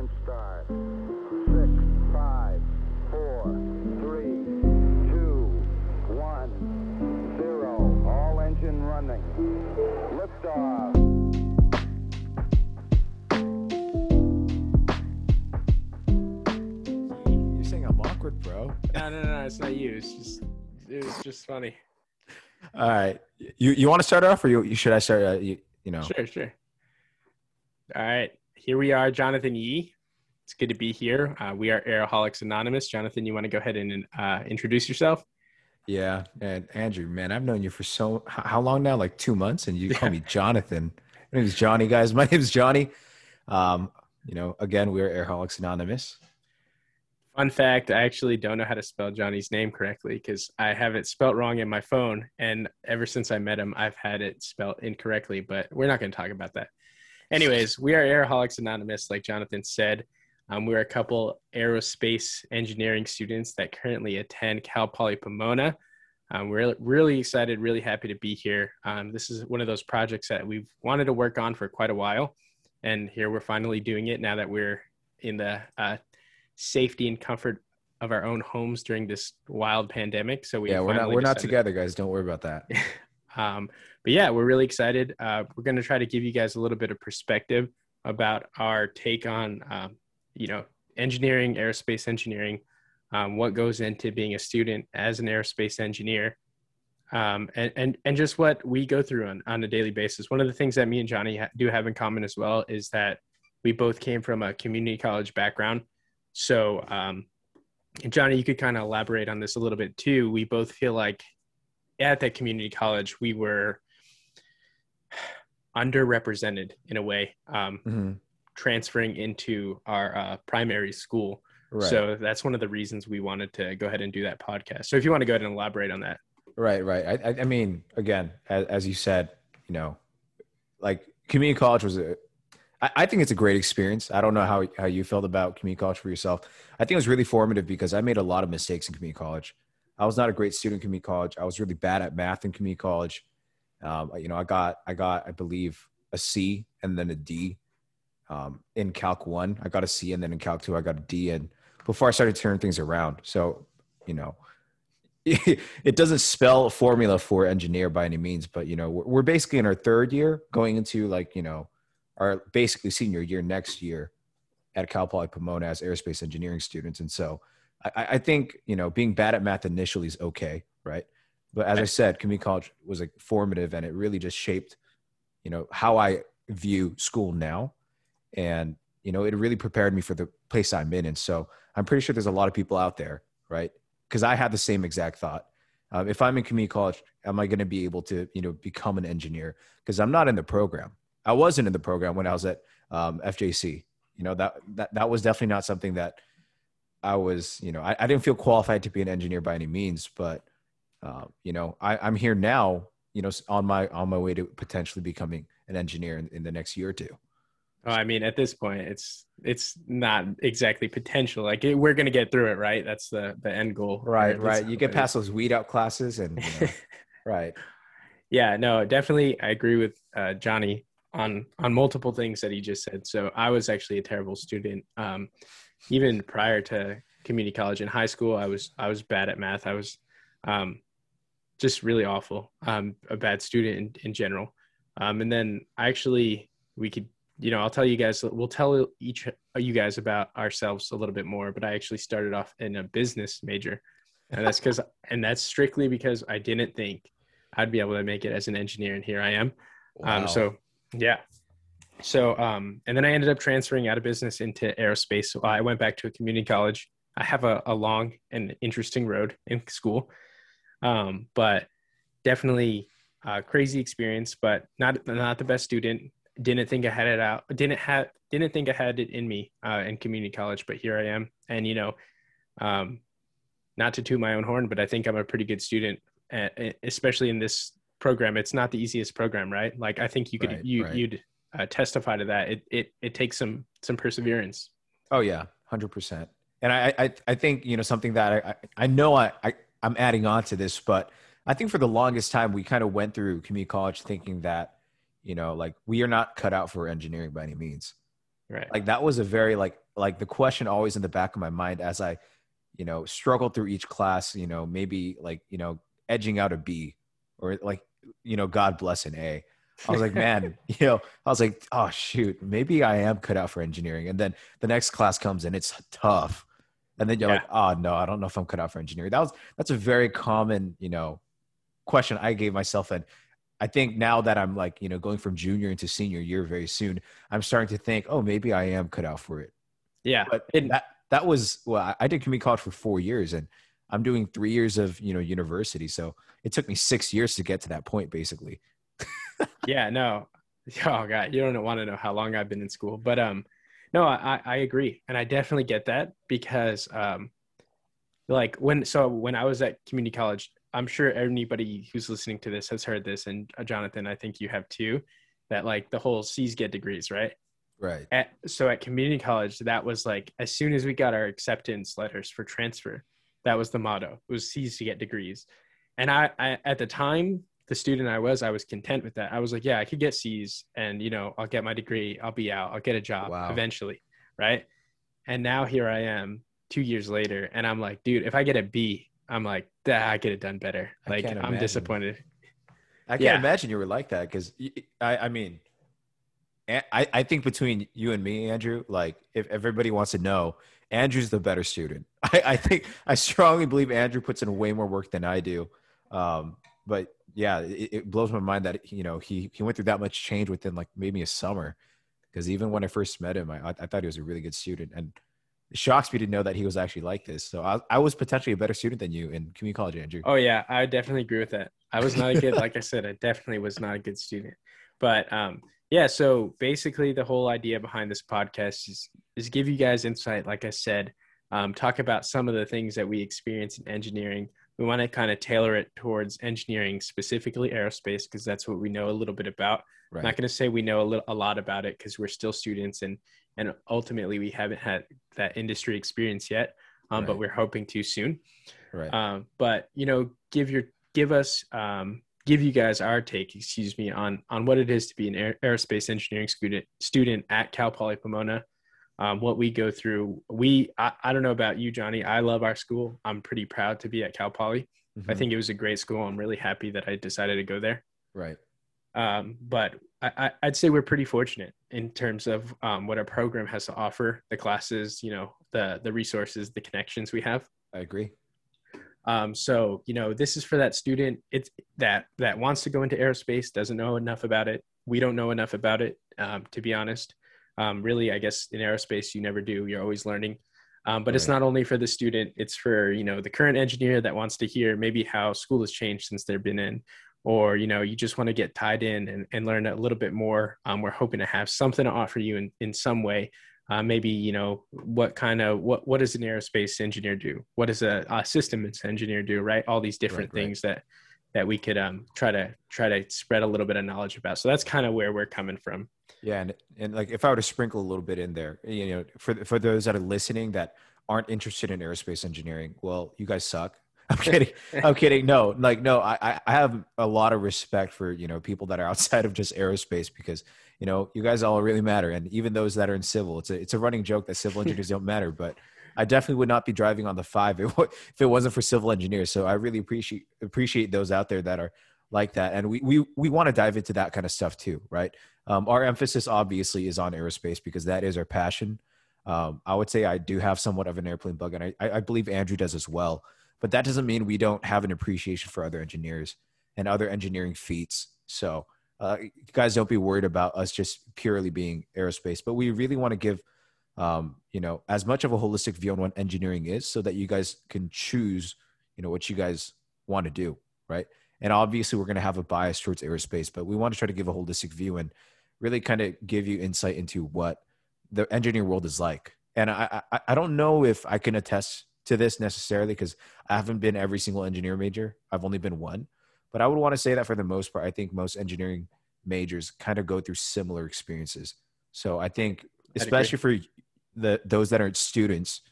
Launch start. Six, five, four, three, two, one, zero. All engine running. Liftoff. You're saying I'm awkward, bro. No, no, no, it's not you. It's just it was just funny. All right, you you want to start off, or you, you should I start? Uh, you, you know, Sure, sure. All right, here we are, Jonathan Yee. It's good to be here. Uh, we are Aeroholics Anonymous. Jonathan, you want to go ahead and uh, introduce yourself? yeah. And Andrew, man, I've known you for so how long now? Like two months, and you call me Jonathan. My name is Johnny, guys. My name is Johnny. Um, you know, again, we're Aeroholics Anonymous. Fun fact: I actually don't know how to spell Johnny's name correctly because I have it spelt wrong in my phone, and ever since I met him, I've had it spelled incorrectly. But we're not going to talk about that. Anyways, we are Aeroholics Anonymous, like Jonathan said. Um, we're a couple aerospace engineering students that currently attend Cal Poly Pomona. Um, we're really excited, really happy to be here. Um, this is one of those projects that we've wanted to work on for quite a while, and here we're finally doing it now that we're in the uh, safety and comfort of our own homes during this wild pandemic. So we yeah, we're not we're not together, guys. Don't worry about that. um, but yeah, we're really excited. Uh, we're going to try to give you guys a little bit of perspective about our take on, um, you know, engineering, aerospace engineering, um, what goes into being a student as an aerospace engineer, um, and, and, and just what we go through on, on a daily basis. One of the things that me and Johnny ha- do have in common as well is that we both came from a community college background. So, um, Johnny, you could kind of elaborate on this a little bit too. We both feel like at that community college, we were underrepresented in a way, um, Mhm. transferring into our uh, primary school. Right. So that's one of the reasons we wanted to go ahead and do that podcast. So if you want to go ahead and elaborate on that. Right, right. I, I, I mean, again, as, as you said, you know, like community college was a. I, I think it's a great experience. I don't know how how you felt about community college for yourself. I think it was really formative because I made a lot of mistakes in community college. I was not a great student in community college. I was really bad at math in community college. Um, you know, I got I got I believe a C and then a D um, in Calc one. I got a C and then in Calc two I got a D. And before I started turning things around, so you know, it doesn't spell a formula for engineer by any means, but you know, we're, we're basically in our third year going into like, you know, our basically senior year next year at Cal Poly Pomona as aerospace engineering students. And so I, I think, you know, being bad at math initially is okay. Right. But as I said, community college was like formative and it really just shaped, you know, how I view school now. And, you know, it really prepared me for the place I'm in. And so I'm pretty sure there's a lot of people out there, right? because I had the same exact thought. Um, if I'm in community college, am I going to be able to, you know, become an engineer? Because I'm not in the program. I wasn't in the program when I was at um, FJC. You know that that that was definitely not something that I was. You know, I, I didn't feel qualified to be an engineer by any means. But uh, you know, I, I'm here now. You know, on my on my way to potentially becoming an engineer in, in the next year or two. Oh, I mean, at this point, it's it's not exactly potential. Like it, we're gonna get through it, right? That's the the end goal. Right, right. You get past those weed out classes, and you know, right. yeah no definitely i agree with uh, johnny on on multiple things that he just said so i was actually a terrible student um, even prior to community college in high school i was i was bad at math. I was um, just really awful. Um, a bad student in, in general. Um, and then I actually we could you know i'll tell you guys we'll tell each you guys about ourselves a little bit more but i actually started off in a business major. And that's because and that's strictly because i didn't think I'd be able to make it as an engineer, and here I am. Um, so yeah. So um, and then I ended up transferring out of business into aerospace. So I went back to a community college. I have a, a long and interesting road in school, um, but definitely a crazy experience. But not not the best student. Didn't think I had it out. Didn't have didn't think I had it in me uh, in community college. But here I am, and you know, um, not to toot my own horn, but I think I'm a pretty good student especially in this program it's not the easiest program right like i think you could Right, you right. you'd uh, testify to that it, it it takes some some perseverance Oh yeah, hundred percent. And I, I, I think you know something that I, I, I know I, I, I'm adding on to this, but I think for the longest time we kind of went through community college thinking that, you know, like we are not cut out for engineering by any means. Right. like that was a very like like the question always in the back of my mind as i you know struggled through each class you know maybe like you know edging out a b or like you know god bless an a i was like man you know i was like oh shoot maybe i am cut out for engineering and then the next class comes and it's tough and then you're Yeah. like oh no i don't know if i'm cut out for engineering that was that's a very common you know question i gave myself and I think now that I'm like, you know, going from junior into senior year very soon, I'm starting to think, oh, maybe I am cut out for it. Yeah. But And- that that was well, I did community college for four years, and I'm doing three years of you know university. So it took me six years to get to that point, basically. Yeah no. Oh god. You don't want to know how long i've been in school. But um no i i agree. And i definitely get that because um like when so when i was at community college i'm sure anybody who's listening to this has heard this. And uh, jonathan i think you have too that like the whole c's get degrees right? Right. at, so at community college that was like as soon as we got our acceptance letters for transfer that was the motto. It was c's to get degrees. And I, I at the time the student i was i was content with that i was like yeah i could get c's and you know i'll get my degree i'll be out i'll get a job Wow. eventually right and now here i am two years later and i'm like dude if i get a b i'm like that i could have done better like i'm imagine. disappointed I can't Yeah. imagine you were like that because I, I mean, I, I think between you and me, Andrew, like if everybody wants to know, Andrew's the better student. I, I think I strongly believe Andrew puts in way more work than I do. Um, but yeah, it, it blows my mind that you know he he went through that much change within like maybe a summer. Because even when I first met him, I, I thought he was a really good student, and it shocks me to know that he was actually like this. So I, I was potentially a better student than you in community college, Andrew. Oh yeah, I definitely agree with that. I was not a good, like I said, I definitely was not a good student. But um, yeah, so basically the whole idea behind this podcast is is give you guys insight, like I said, um, talk about some of the things that we experience in engineering. We want to kind of tailor it towards engineering, specifically aerospace, because that's what we know a little bit about. I'm not going to say we know a, little, a lot about it because we're still students and and ultimately we haven't had that industry experience yet, um, but we're hoping to soon Right. um, but you know give your give us um, give you guys our take excuse me on on what it is to be an aer- aerospace engineering student student at cal poly pomona um, what we go through we I, I don't know about you johnny i love our school i'm pretty proud to be at cal poly i Mhm. think it was a great school i'm really happy that i decided to go there right. um, but I, I, I'd say we're pretty fortunate in terms of um, what our program has to offer, the classes, you know, the the resources, the connections we have. I agree. Um, so you know, this is for that student it's that that wants to go into aerospace, doesn't know enough about it. We don't know enough about it, um, to be honest. Um, really, I guess in aerospace you never do. You're always learning. Um, but it's not only for the student; it's for you know the current engineer that wants to hear maybe how school has changed since they've been in, or you know you just want to get tied in and, and learn a little bit more. Um, we're hoping to have something to offer you in in some way uh, maybe you know what kind of what what does an aerospace engineer do what does a, a systems engineer do right all these different Right, right. things that that we could um try to try to spread a little bit of knowledge about so that's kind of where we're coming from Yeah, and and like if I were to sprinkle a little bit in there, you know, for for those that are listening that aren't interested in aerospace engineering, well, you guys suck. I'm kidding. I'm kidding. No, like no, I I- I have a lot of respect for you know people that are outside of just aerospace because you know you guys all really matter, and even those that are in civil, it's a it's a running joke that civil engineers don't matter, but. I definitely would not be driving on the five if, it wasn't for civil engineers. So I really appreciate appreciate those out there that are like that, and we we we want to dive into that kind of stuff too, right? Um, our emphasis obviously is on aerospace because that is our passion. Um, I would say I do have somewhat of an airplane bug, and I, I believe Andrew does as well. But that doesn't mean we don't have an appreciation for other engineers and other engineering feats. So uh, you guys don't be worried about us just purely being aerospace, but we really want to give um, you know as much of a holistic view on what engineering is, so that you guys can choose you know what you guys want to do, right? And obviously, we're going to have a bias towards aerospace, but we want to try to give a holistic view and really kind of give you insight into what the engineering world is like. And I, I, I don't know if I can attest to this necessarily because I haven't been every single engineer major. I've only been one, but I would want to say that for the most part, I think most engineering majors kind of go through similar experiences. So I think, especially for the those that are students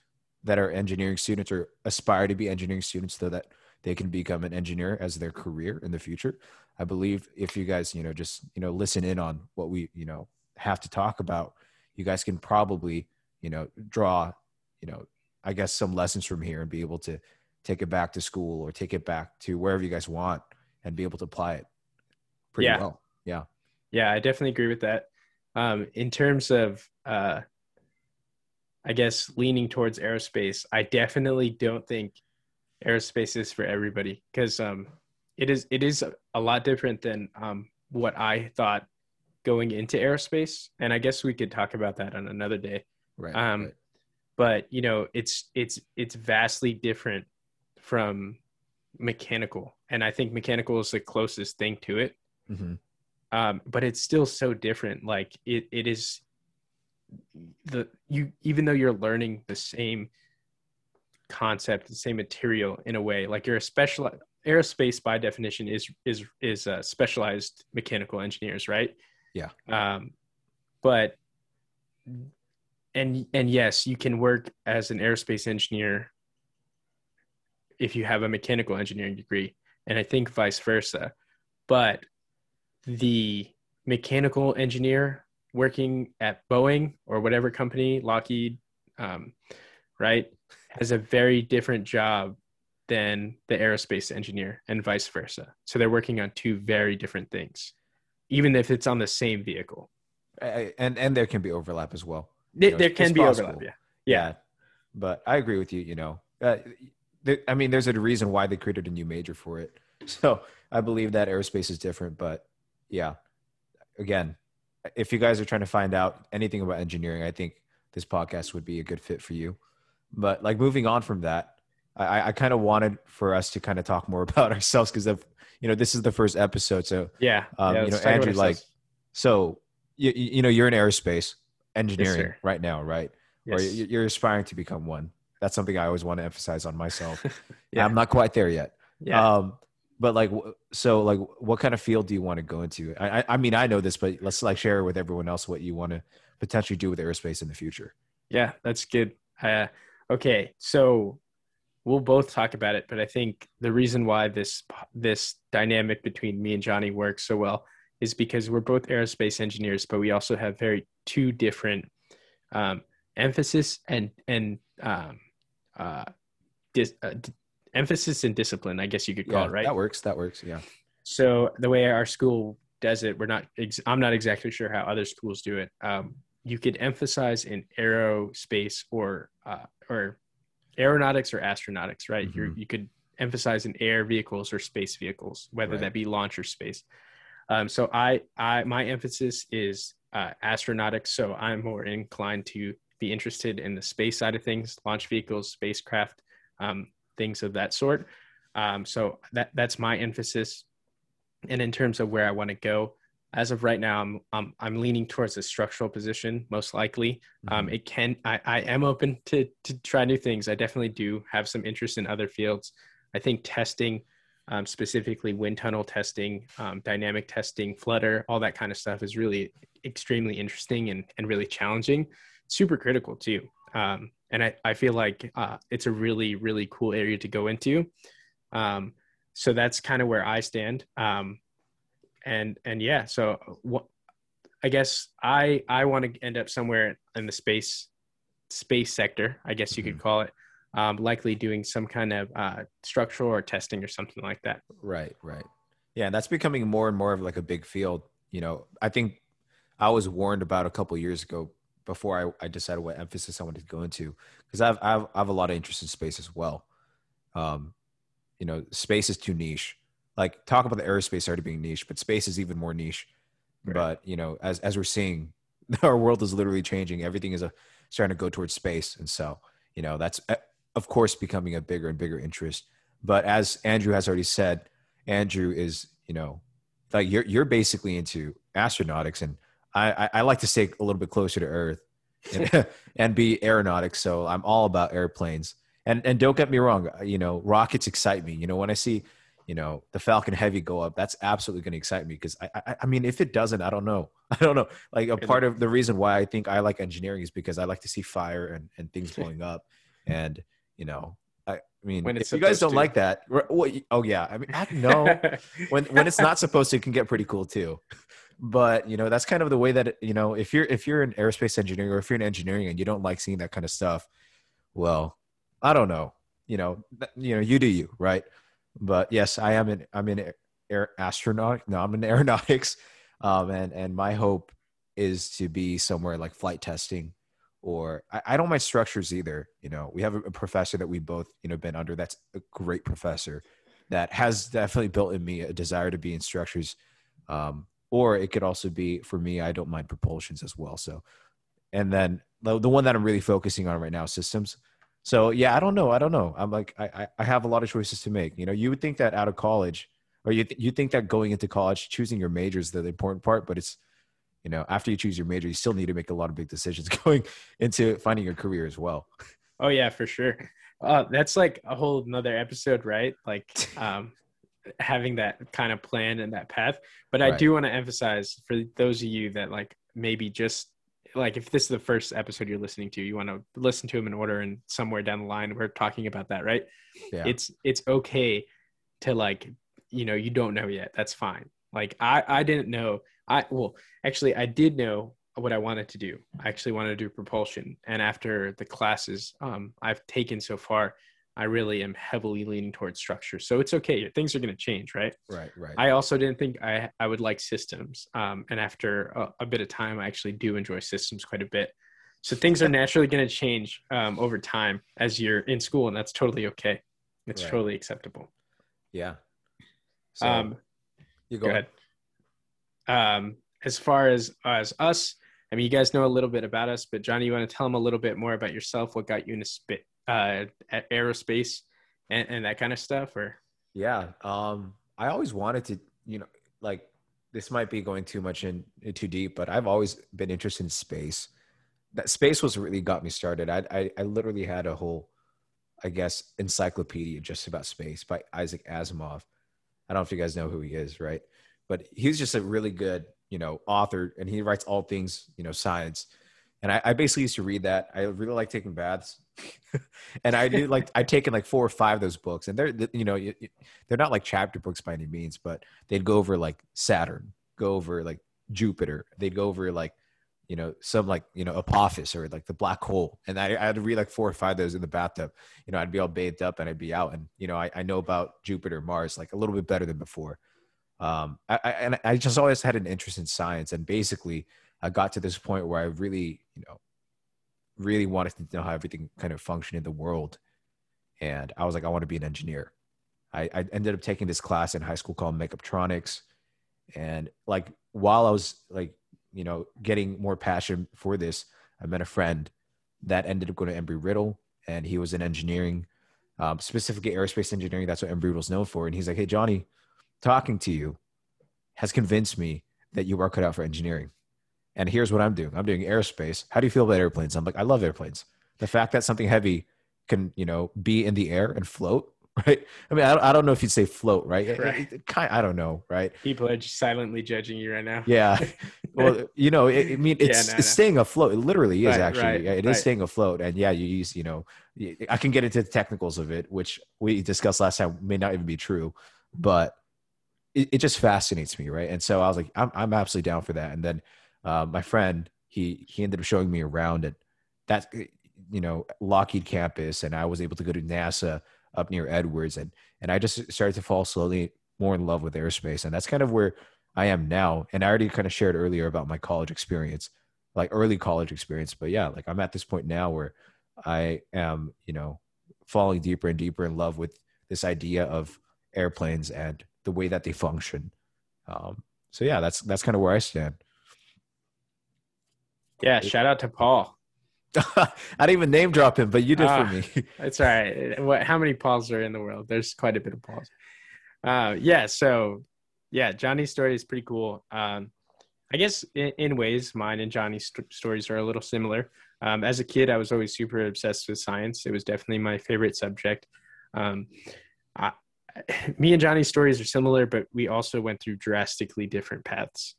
that are engineering students or aspire to be engineering students, so that they can become an engineer as their career in the future. I believe if you guys, you know, just you know, listen in on what we, you know, have to talk about, you guys can probably, you know, draw, you know, I guess some lessons from here and be able to take it back to school or take it back to wherever you guys want and be able to apply it pretty Yeah. well. Yeah. Yeah, I definitely agree with that. Um, in terms of, uh, I guess, leaning towards aerospace, I definitely don't think aerospace is for everybody because um, it is it is a lot different than um, what I thought going into aerospace, and I guess we could talk about that on another day. Right. Um, right. But you know, it's it's it's vastly different from mechanical, and I think mechanical is the closest thing to it Mhm. Um, but it's still so different. Like it, it is the you even though you're learning the same concept, the same material in a way, like you're a special aerospace by definition is is is uh, specialized mechanical engineers, right? Yeah. Um, but and and yes, you can work as an aerospace engineer if you have a mechanical engineering degree, and I think vice versa. But the mechanical engineer working at Boeing or whatever company, Lockheed, um, right, has a very different job than the aerospace engineer and vice versa. So they're working on two very different things, even if it's on the same vehicle. And and there can be overlap as well. There, know, there can be possible. overlap. Yeah. Yeah. but I agree with you. You know, uh, there, I mean, there's a reason why they created a new major for it. So I believe that aerospace is different. But yeah, again, if you guys are trying to find out anything about engineering, I think this podcast would be a good fit for you. But like moving on from that, I, I kind of wanted for us to kind of talk more about ourselves because of you know this is the first episode, so Yeah. Um, yeah you know, Andrew, like, so you, you know you're in aerospace engineering sir. right now, right? or Yes. you- you're aspiring to become one. That's something I always want to emphasize on myself. Yeah. I'm not quite there yet. yeah. Um, but like, so like, what kind of field do you want to go into? I, I, mean, I know this, but let's like share with everyone else what you want to potentially do with aerospace in the future. Yeah, that's good. Uh, okay, so we'll both talk about it, but I think the reason why this this dynamic between me and Johnny works so well is because we're both aerospace engineers, but we also have very two different um, emphasis and and um, uh, dis, uh, emphasis and discipline. I guess you could call Yeah, it right. That works. That works. Yeah. So the way our school does it, we're not. Ex- I'm not exactly sure how other schools do it. Um, you could emphasize in aerospace or uh, or aeronautics or astronautics, right? You you could emphasize in air vehicles or space vehicles, whether Right. that be launch or space. Um, so I I my emphasis is uh, astronautics. So I'm more inclined to be interested in the space side of things, launch vehicles, spacecraft, um, things of that sort. Um, so that that's my emphasis. And in terms of where I want to go, as of right now, I'm I'm, I'm leaning towards a structural position, most likely. Um, Mhm. it can I, I am open to to try new things. I definitely do have some interest in other fields. I think testing, um, specifically wind tunnel testing, um, dynamic testing, flutter, all that kind of stuff is really extremely interesting and, and really challenging. Super critical too. Um, and I, I feel like uh, it's a really, really cool area to go into. Um, so that's kind of where I stand. Um, and and yeah, so what I guess I I want to end up somewhere in the space space sector, I guess you could call it. Um, likely doing some kind of uh, structural or testing or something like that. Right, right. Yeah, that's becoming more and more of like a big field. You know, I think I was warned about a couple years ago before I, I decided what emphasis I wanted to go into because I've, I've I have a lot of interest in space as well. Um, you know, space is too niche. Like talk about the aerospace already being niche, but space is even more niche. Right. But you know, as as we're seeing, our world is literally changing. Everything is a, starting to go towards space, and so you know that's uh, of course becoming a bigger and bigger interest. But as Andrew has already said, Andrew is you know like you're you're basically into astronautics, and I I, I like to stay a little bit closer to Earth and, and be aeronautics. So I'm all about airplanes. And and don't get me wrong, uh, you know rockets excite me. You know when I see you know the Falcon Heavy go up, that's absolutely going to excite me because I, I I mean if it doesn't, I don't know. I don't know. Like a part of the reason why I think I like engineering is because I like to see fire and and things blowing up, and you know. I mean, When it's if you guys don't to. like that, what, oh yeah, I mean, I, no, when when it's not supposed to, it can get pretty cool too. But you know that's kind of the way that you know if you're if you're an aerospace engineer or if you're an engineering and you don't like seeing that kind of stuff well i don't know. You know you know you do you right? But yes i am in i'm in air astronaut no i'm in aeronautics um and and my hope is to be somewhere like flight testing or I, I don't mind structures either you know. We have a, a professor that we both you know been under that's a great professor that has definitely built in me a desire to be in structures um, or it could also be for me i don't mind propulsions as well so. And then the, the one that i'm really focusing on right now systems. So yeah i don't know i don't know. I'm like i i have a lot of choices to make. You know you would think that out of college or you, th- you think that going into college choosing your major is the important part but it's you know after you choose your major you still need to make a lot of big decisions going into finding your career as well. Oh yeah, for sure. Uh, that's like a whole another episode, right? Like um, having that kind of plan and that path. But I do want to emphasize for those of you that like maybe just like if this is the first episode you're listening to, you want to listen to them in order, and somewhere down the line we're talking about that, right? yeah It's it's okay to like you know you don't know yet. That's fine. Like I I didn't know. I well actually I did know what I wanted to do. I actually wanted to do propulsion, and after the classes um, I've taken so far, I really am heavily leaning towards structure. So it's okay. Things are going to change, right? right right I also didn't think I I would like systems, um, and after a, a bit of time, I actually do enjoy systems quite a bit. So things are naturally going to change um, over time as you're in school, and that's totally okay. It's Right. totally acceptable. yeah so um, you go ahead. Um, as far as as us, I mean, you guys know a little bit about us, but Johnny, you want to tell them a little bit more about yourself? What got you into spit, uh, aerospace and, and that kind of stuff? Or Yeah. Um, I always wanted to, you know, like this might be going too much in, too deep, but I've always been interested in space. That space was really got me started. I, I, I literally had a whole, I guess, encyclopedia just about space by Isaac Asimov. I don't know if you guys know who he is, right? But he's just a really good, you know, author, and he writes all things, you know, science. And I, I basically used to read that. I really like taking baths, and I did like I'd taken like four or five of those books, and they're you know they're not like chapter books by any means, but they'd go over like Saturn, go over like Jupiter, they'd go over like you know some like you know Apophis or like the black hole, and I, I had to read like four or five of those in the bathtub. You know, I'd be all bathed up and I'd be out, and you know I, I know about Jupiter, Mars like a little bit better than before. Um, I, I and I just always had an interest in science, and basically I got to this point where I really you know really wanted to know how everything kind of functioned in the world and I was like, I want to be an engineer. I, I ended up taking this class in high school called Mechatronics, and like while I was like, you know, getting more passion for this, I met a friend that ended up going to Embry Riddle, and he was in engineering, um, specifically aerospace engineering. That's what Embry Riddle's known for. And he's like, Hey, Johnny, talking to you has convinced me that you are cut out for engineering. And here's what I'm doing. I'm doing aerospace. How do you feel about airplanes? I'm like, I love airplanes. The fact that something heavy can, you know, be in the air and float, right? I mean, I don't, I don't know if you'd say float, right? Right. it- it kind, I don't know, right? people are just silently judging you right now. Yeah. Well, you know, it, I mean, Yeah, it's no, it's no. staying afloat. It literally is Right, actually. right, Yeah, It is staying afloat, and yeah, you use, you know, I can get into the technicals of it, which we discussed last time may not even be true, but it, it just fascinates me, right? And so I was like, I'm I'm absolutely down for that. And then uh, my friend, he he ended up showing me around at that you know Lockheed campus, and I was able to go to NASA up near Edwards, and and I just started to fall slowly more in love with aerospace, and that's kind of where I am now. And I already kind of shared earlier about my college experience, like early college experience. But yeah, like I'm at this point now where I am, you know, falling deeper and deeper in love with this idea of airplanes and the way that they function. Um, so yeah, that's that's kind of where I stand. Yeah, shout out to Paul. I didn't even name drop him, but you did Ah. for me. That's all right. What? How many Pauls are in the world? There's quite a bit of Pauls. Uh, yeah. So, yeah, Johnny's story is pretty cool. Um, I guess in, in ways, mine and Johnny's st- stories are a little similar. Um, as a kid, I was always super obsessed with science. It was definitely my favorite subject. Um, I, me and Johnny's stories are similar, but we also went through drastically different paths.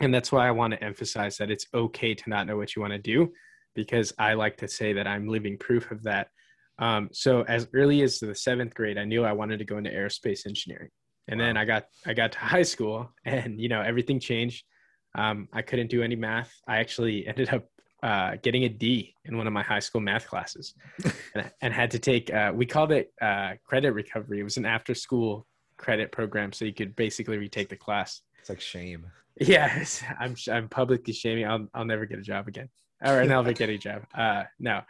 And that's why I want to emphasize that it's okay to not know what you want to do, because I like to say that I'm living proof of that. Um, so as early as the seventh grade, I knew I wanted to go into aerospace engineering. And then I got I got to high school, and you know everything changed. Um, I couldn't do any math. I actually ended up uh, getting a D in one of my high school math classes, and, and had to take. Uh, we called it uh, credit recovery. It was an after school credit program, so you could basically retake the class. It's like shame. Yes, I'm I'm publicly shaming. I'll I'll never get a job again, or I'll never get a job. Uh, no.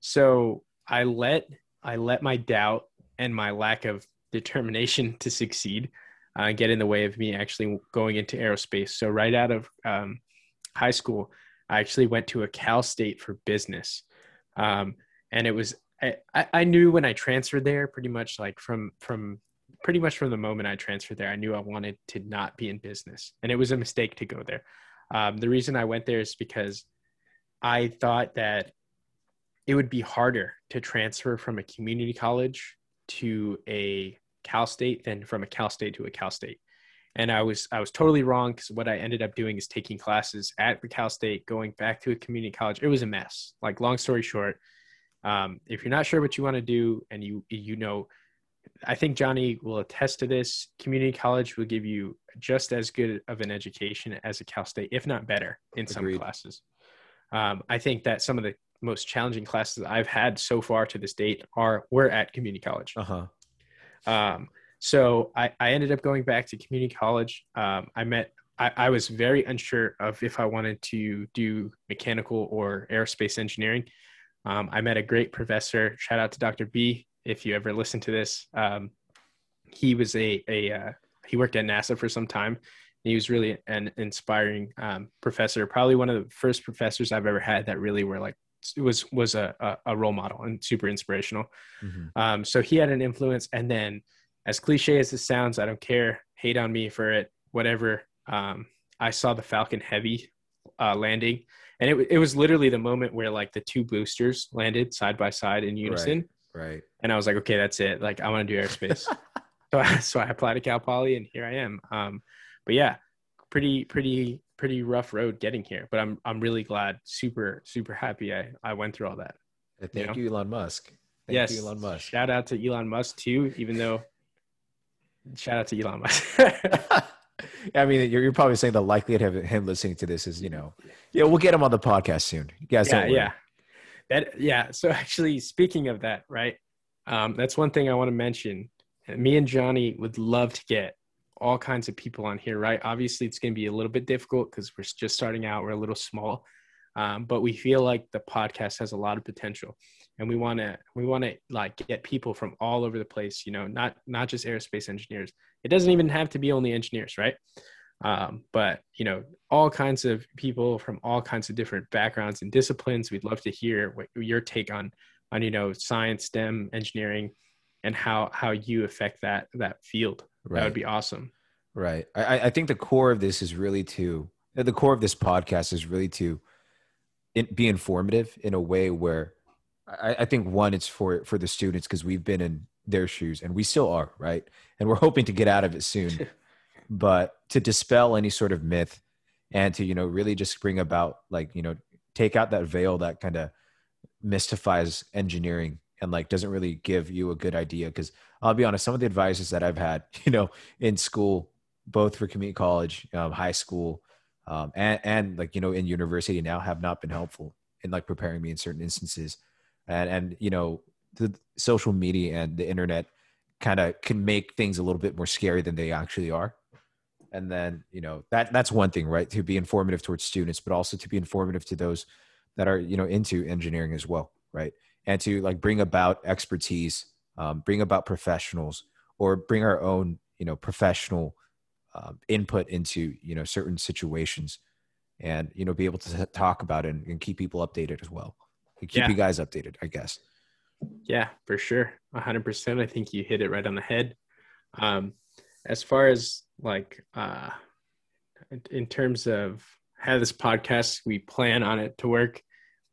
So I let I let my doubt and my lack of determination to succeed uh, get in the way of me actually going into aerospace. So right out of um, high school, I actually went to a Cal State for business, um, and it was I I knew when I transferred there pretty much like from from pretty much from the moment I transferred there, I knew I wanted to not be in business, and it was a mistake to go there. Um, the reason I went there is because I thought that it would be harder to transfer from a community college to a Cal State than from a Cal State to a Cal State. And I was I was totally wrong because what I ended up doing is taking classes at the Cal State, going back to a community college. It was a mess. Like long story short, um, if you're not sure what you want to do and you you know I think Johnny will attest to this. Community college will give you just as good of an education as a Cal State, if not better, in some Agreed. classes. Um, I think that some of the most challenging classes I've had so far to this date are were at community college. Uh huh. Um, so I, I ended up going back to community college. Um, I met, I, I was very unsure of if I wanted to do mechanical or aerospace engineering. Um, I met a great professor. Shout out to Dr. B. If you ever listen to this, um, he was a, a uh, he worked at NASA for some time. He was really an inspiring um, professor. Probably one of the first professors I've ever had that really were like was was a, a, a role model and super inspirational. hmm Um, so he had an influence. And then, as cliche as this sounds, I don't care. Hate on me for it, whatever. Um, I saw the Falcon Heavy uh, landing, and it, it was literally the moment where like the two boosters landed side by side in unison. Right. And I was like, okay, that's it. Like, I want to do aerospace. so, I, so I applied to Cal Poly, and here I am. Um, but yeah, pretty, pretty, pretty rough road getting here. But I'm, I'm really glad, super, super happy I, I went through all that. Uh, Thank know? you, Elon Musk. Thank yes, you, Elon Musk. Shout out to Elon Musk too, even though. Shout out to Elon Musk. I mean, you're, you're probably saying the likelihood of him listening to this is, you know, yeah, we'll get him on the podcast soon. You guys, yeah, don't worry. yeah, that yeah. So actually, speaking of that, right? Um, that's one thing I want to mention. Me and Johnny would love to get all kinds of people on here, right? Obviously, it's going to be a little bit difficult because we're just starting out. We're a little small, um, but we feel like the podcast has a lot of potential, and we want to we want to like get people from all over the place. You know, not not just aerospace engineers. It doesn't even have to be only engineers, right? Um, but you know, all kinds of people from all kinds of different backgrounds and disciplines. We'd love to hear what your take on on you know science, STEM, engineering, and how how you affect that that field. Right. That would be awesome. Right. I, I- think the core of this is really to the core of this podcast is really to be informative in a way where I, I think one, it's for for the students because we've been in their shoes and we still are, right? And we're hoping to get out of it soon. but to dispel any sort of myth and to, you know, really just bring about like, you know, take out that veil that kind of mystifies engineering and like doesn't really give you a good idea because I'll be honest, some of the advices that I've had, you know, in school, both for community college, um, high school, um, and and like you know in university now have not been helpful in like preparing me in certain instances, and and you know the social media and the internet kind of can make things a little bit more scary than they actually are. And then you know that that's one thing, right? To be informative towards students, but also to be informative to those that are you know into engineering as well, right? And to like bring about expertise, um, bring about professionals, or bring our own you know professional um, input into you know certain situations and you know be able to talk about it and, and keep people updated as well and keep Yeah. you guys updated i guess Yeah, for sure. 100%. I think you hit it right on the head. Um, as far as like, uh, in- terms of how this podcast, we plan on it to work.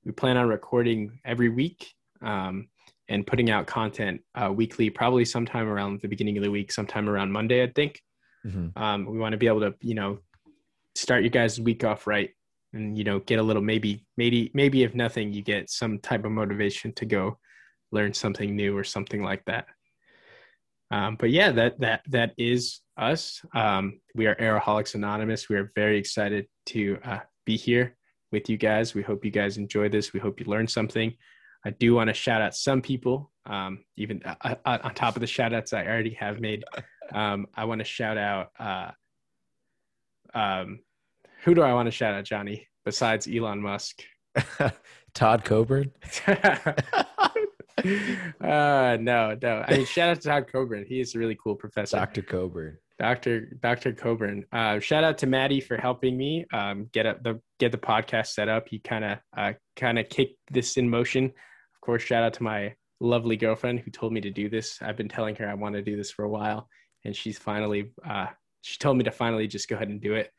We plan on recording every week um, and putting out content uh, weekly, probably sometime around the beginning of the week, sometime around Monday, I think. Mhm. Um, we want to be able to, you know, start your guys' week off right and, you know, get a little, maybe, maybe, maybe if nothing, you get some type of motivation to go learn something new or something like that. Um, but yeah, that, that, that is us. Um, we are Aeroholics Anonymous. We are very excited to uh, be here with you guys. We hope you guys enjoy this. We hope you learned something. I do want to shout out some people, um, even uh, uh, on top of the shout outs I already have made. Um, I want to shout out, uh, um, who do I want to shout out, Johnny, besides Elon Musk? Todd Coburn. uh, no, no. I mean, shout out to Todd Coburn. He is a really cool professor. Dr. Coburn. Dr. Dr. Coburn. Uh, shout out to Maddie for helping me um, get up the get the podcast set up. He kind of uh, kind of kicked this in motion. Of course, shout out to my lovely girlfriend who told me to do this. I've been telling her I want to do this for a while, and she's finally uh, she told me to finally just go ahead and do it.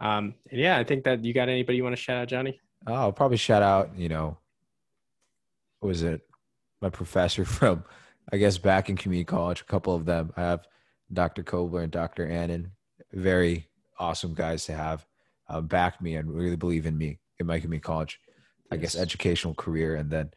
Um, and yeah, I think that you got anybody you want to shout out, Johnny? Oh, I'll probably shout out. You know, what was it my professor from, I guess, back in community college. A couple of them. I have Dr. Kobler and Dr. Annan. Very awesome guys to have uh, back me and really believe in me in my community college, I guess, educational career. And then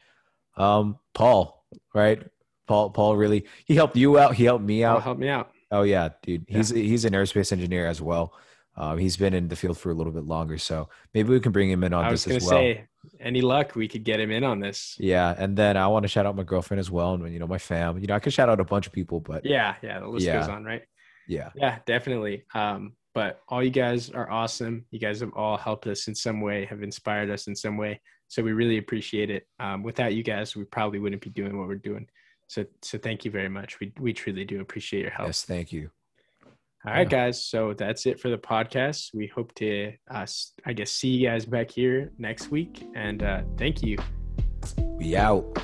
um, Paul, right? Paul, Paul really he helped you out. He helped me out. Oh, help me out. Oh yeah, dude. He's yeah. he's an aerospace engineer as well. Um, he's been in the field for a little bit longer, so maybe we can bring him in on I this as well. Say, any luck, we could get him in on this. Yeah, and then I want to shout out my girlfriend as well, and you know my fam. You know, I could shout out a bunch of people, but yeah, yeah, the list yeah. goes on, right? Yeah, yeah, definitely. Um, but all you guys are awesome. You guys have all helped us in some way, have inspired us in some way. So we really appreciate it. Um, without you guys, we probably wouldn't be doing what we're doing. So, so thank you very much. We we truly do appreciate your help. Yes, thank you. All right, guys. So that's it for the podcast. We hope to, uh, I guess, see you guys back here next week. And uh, thank you. We out.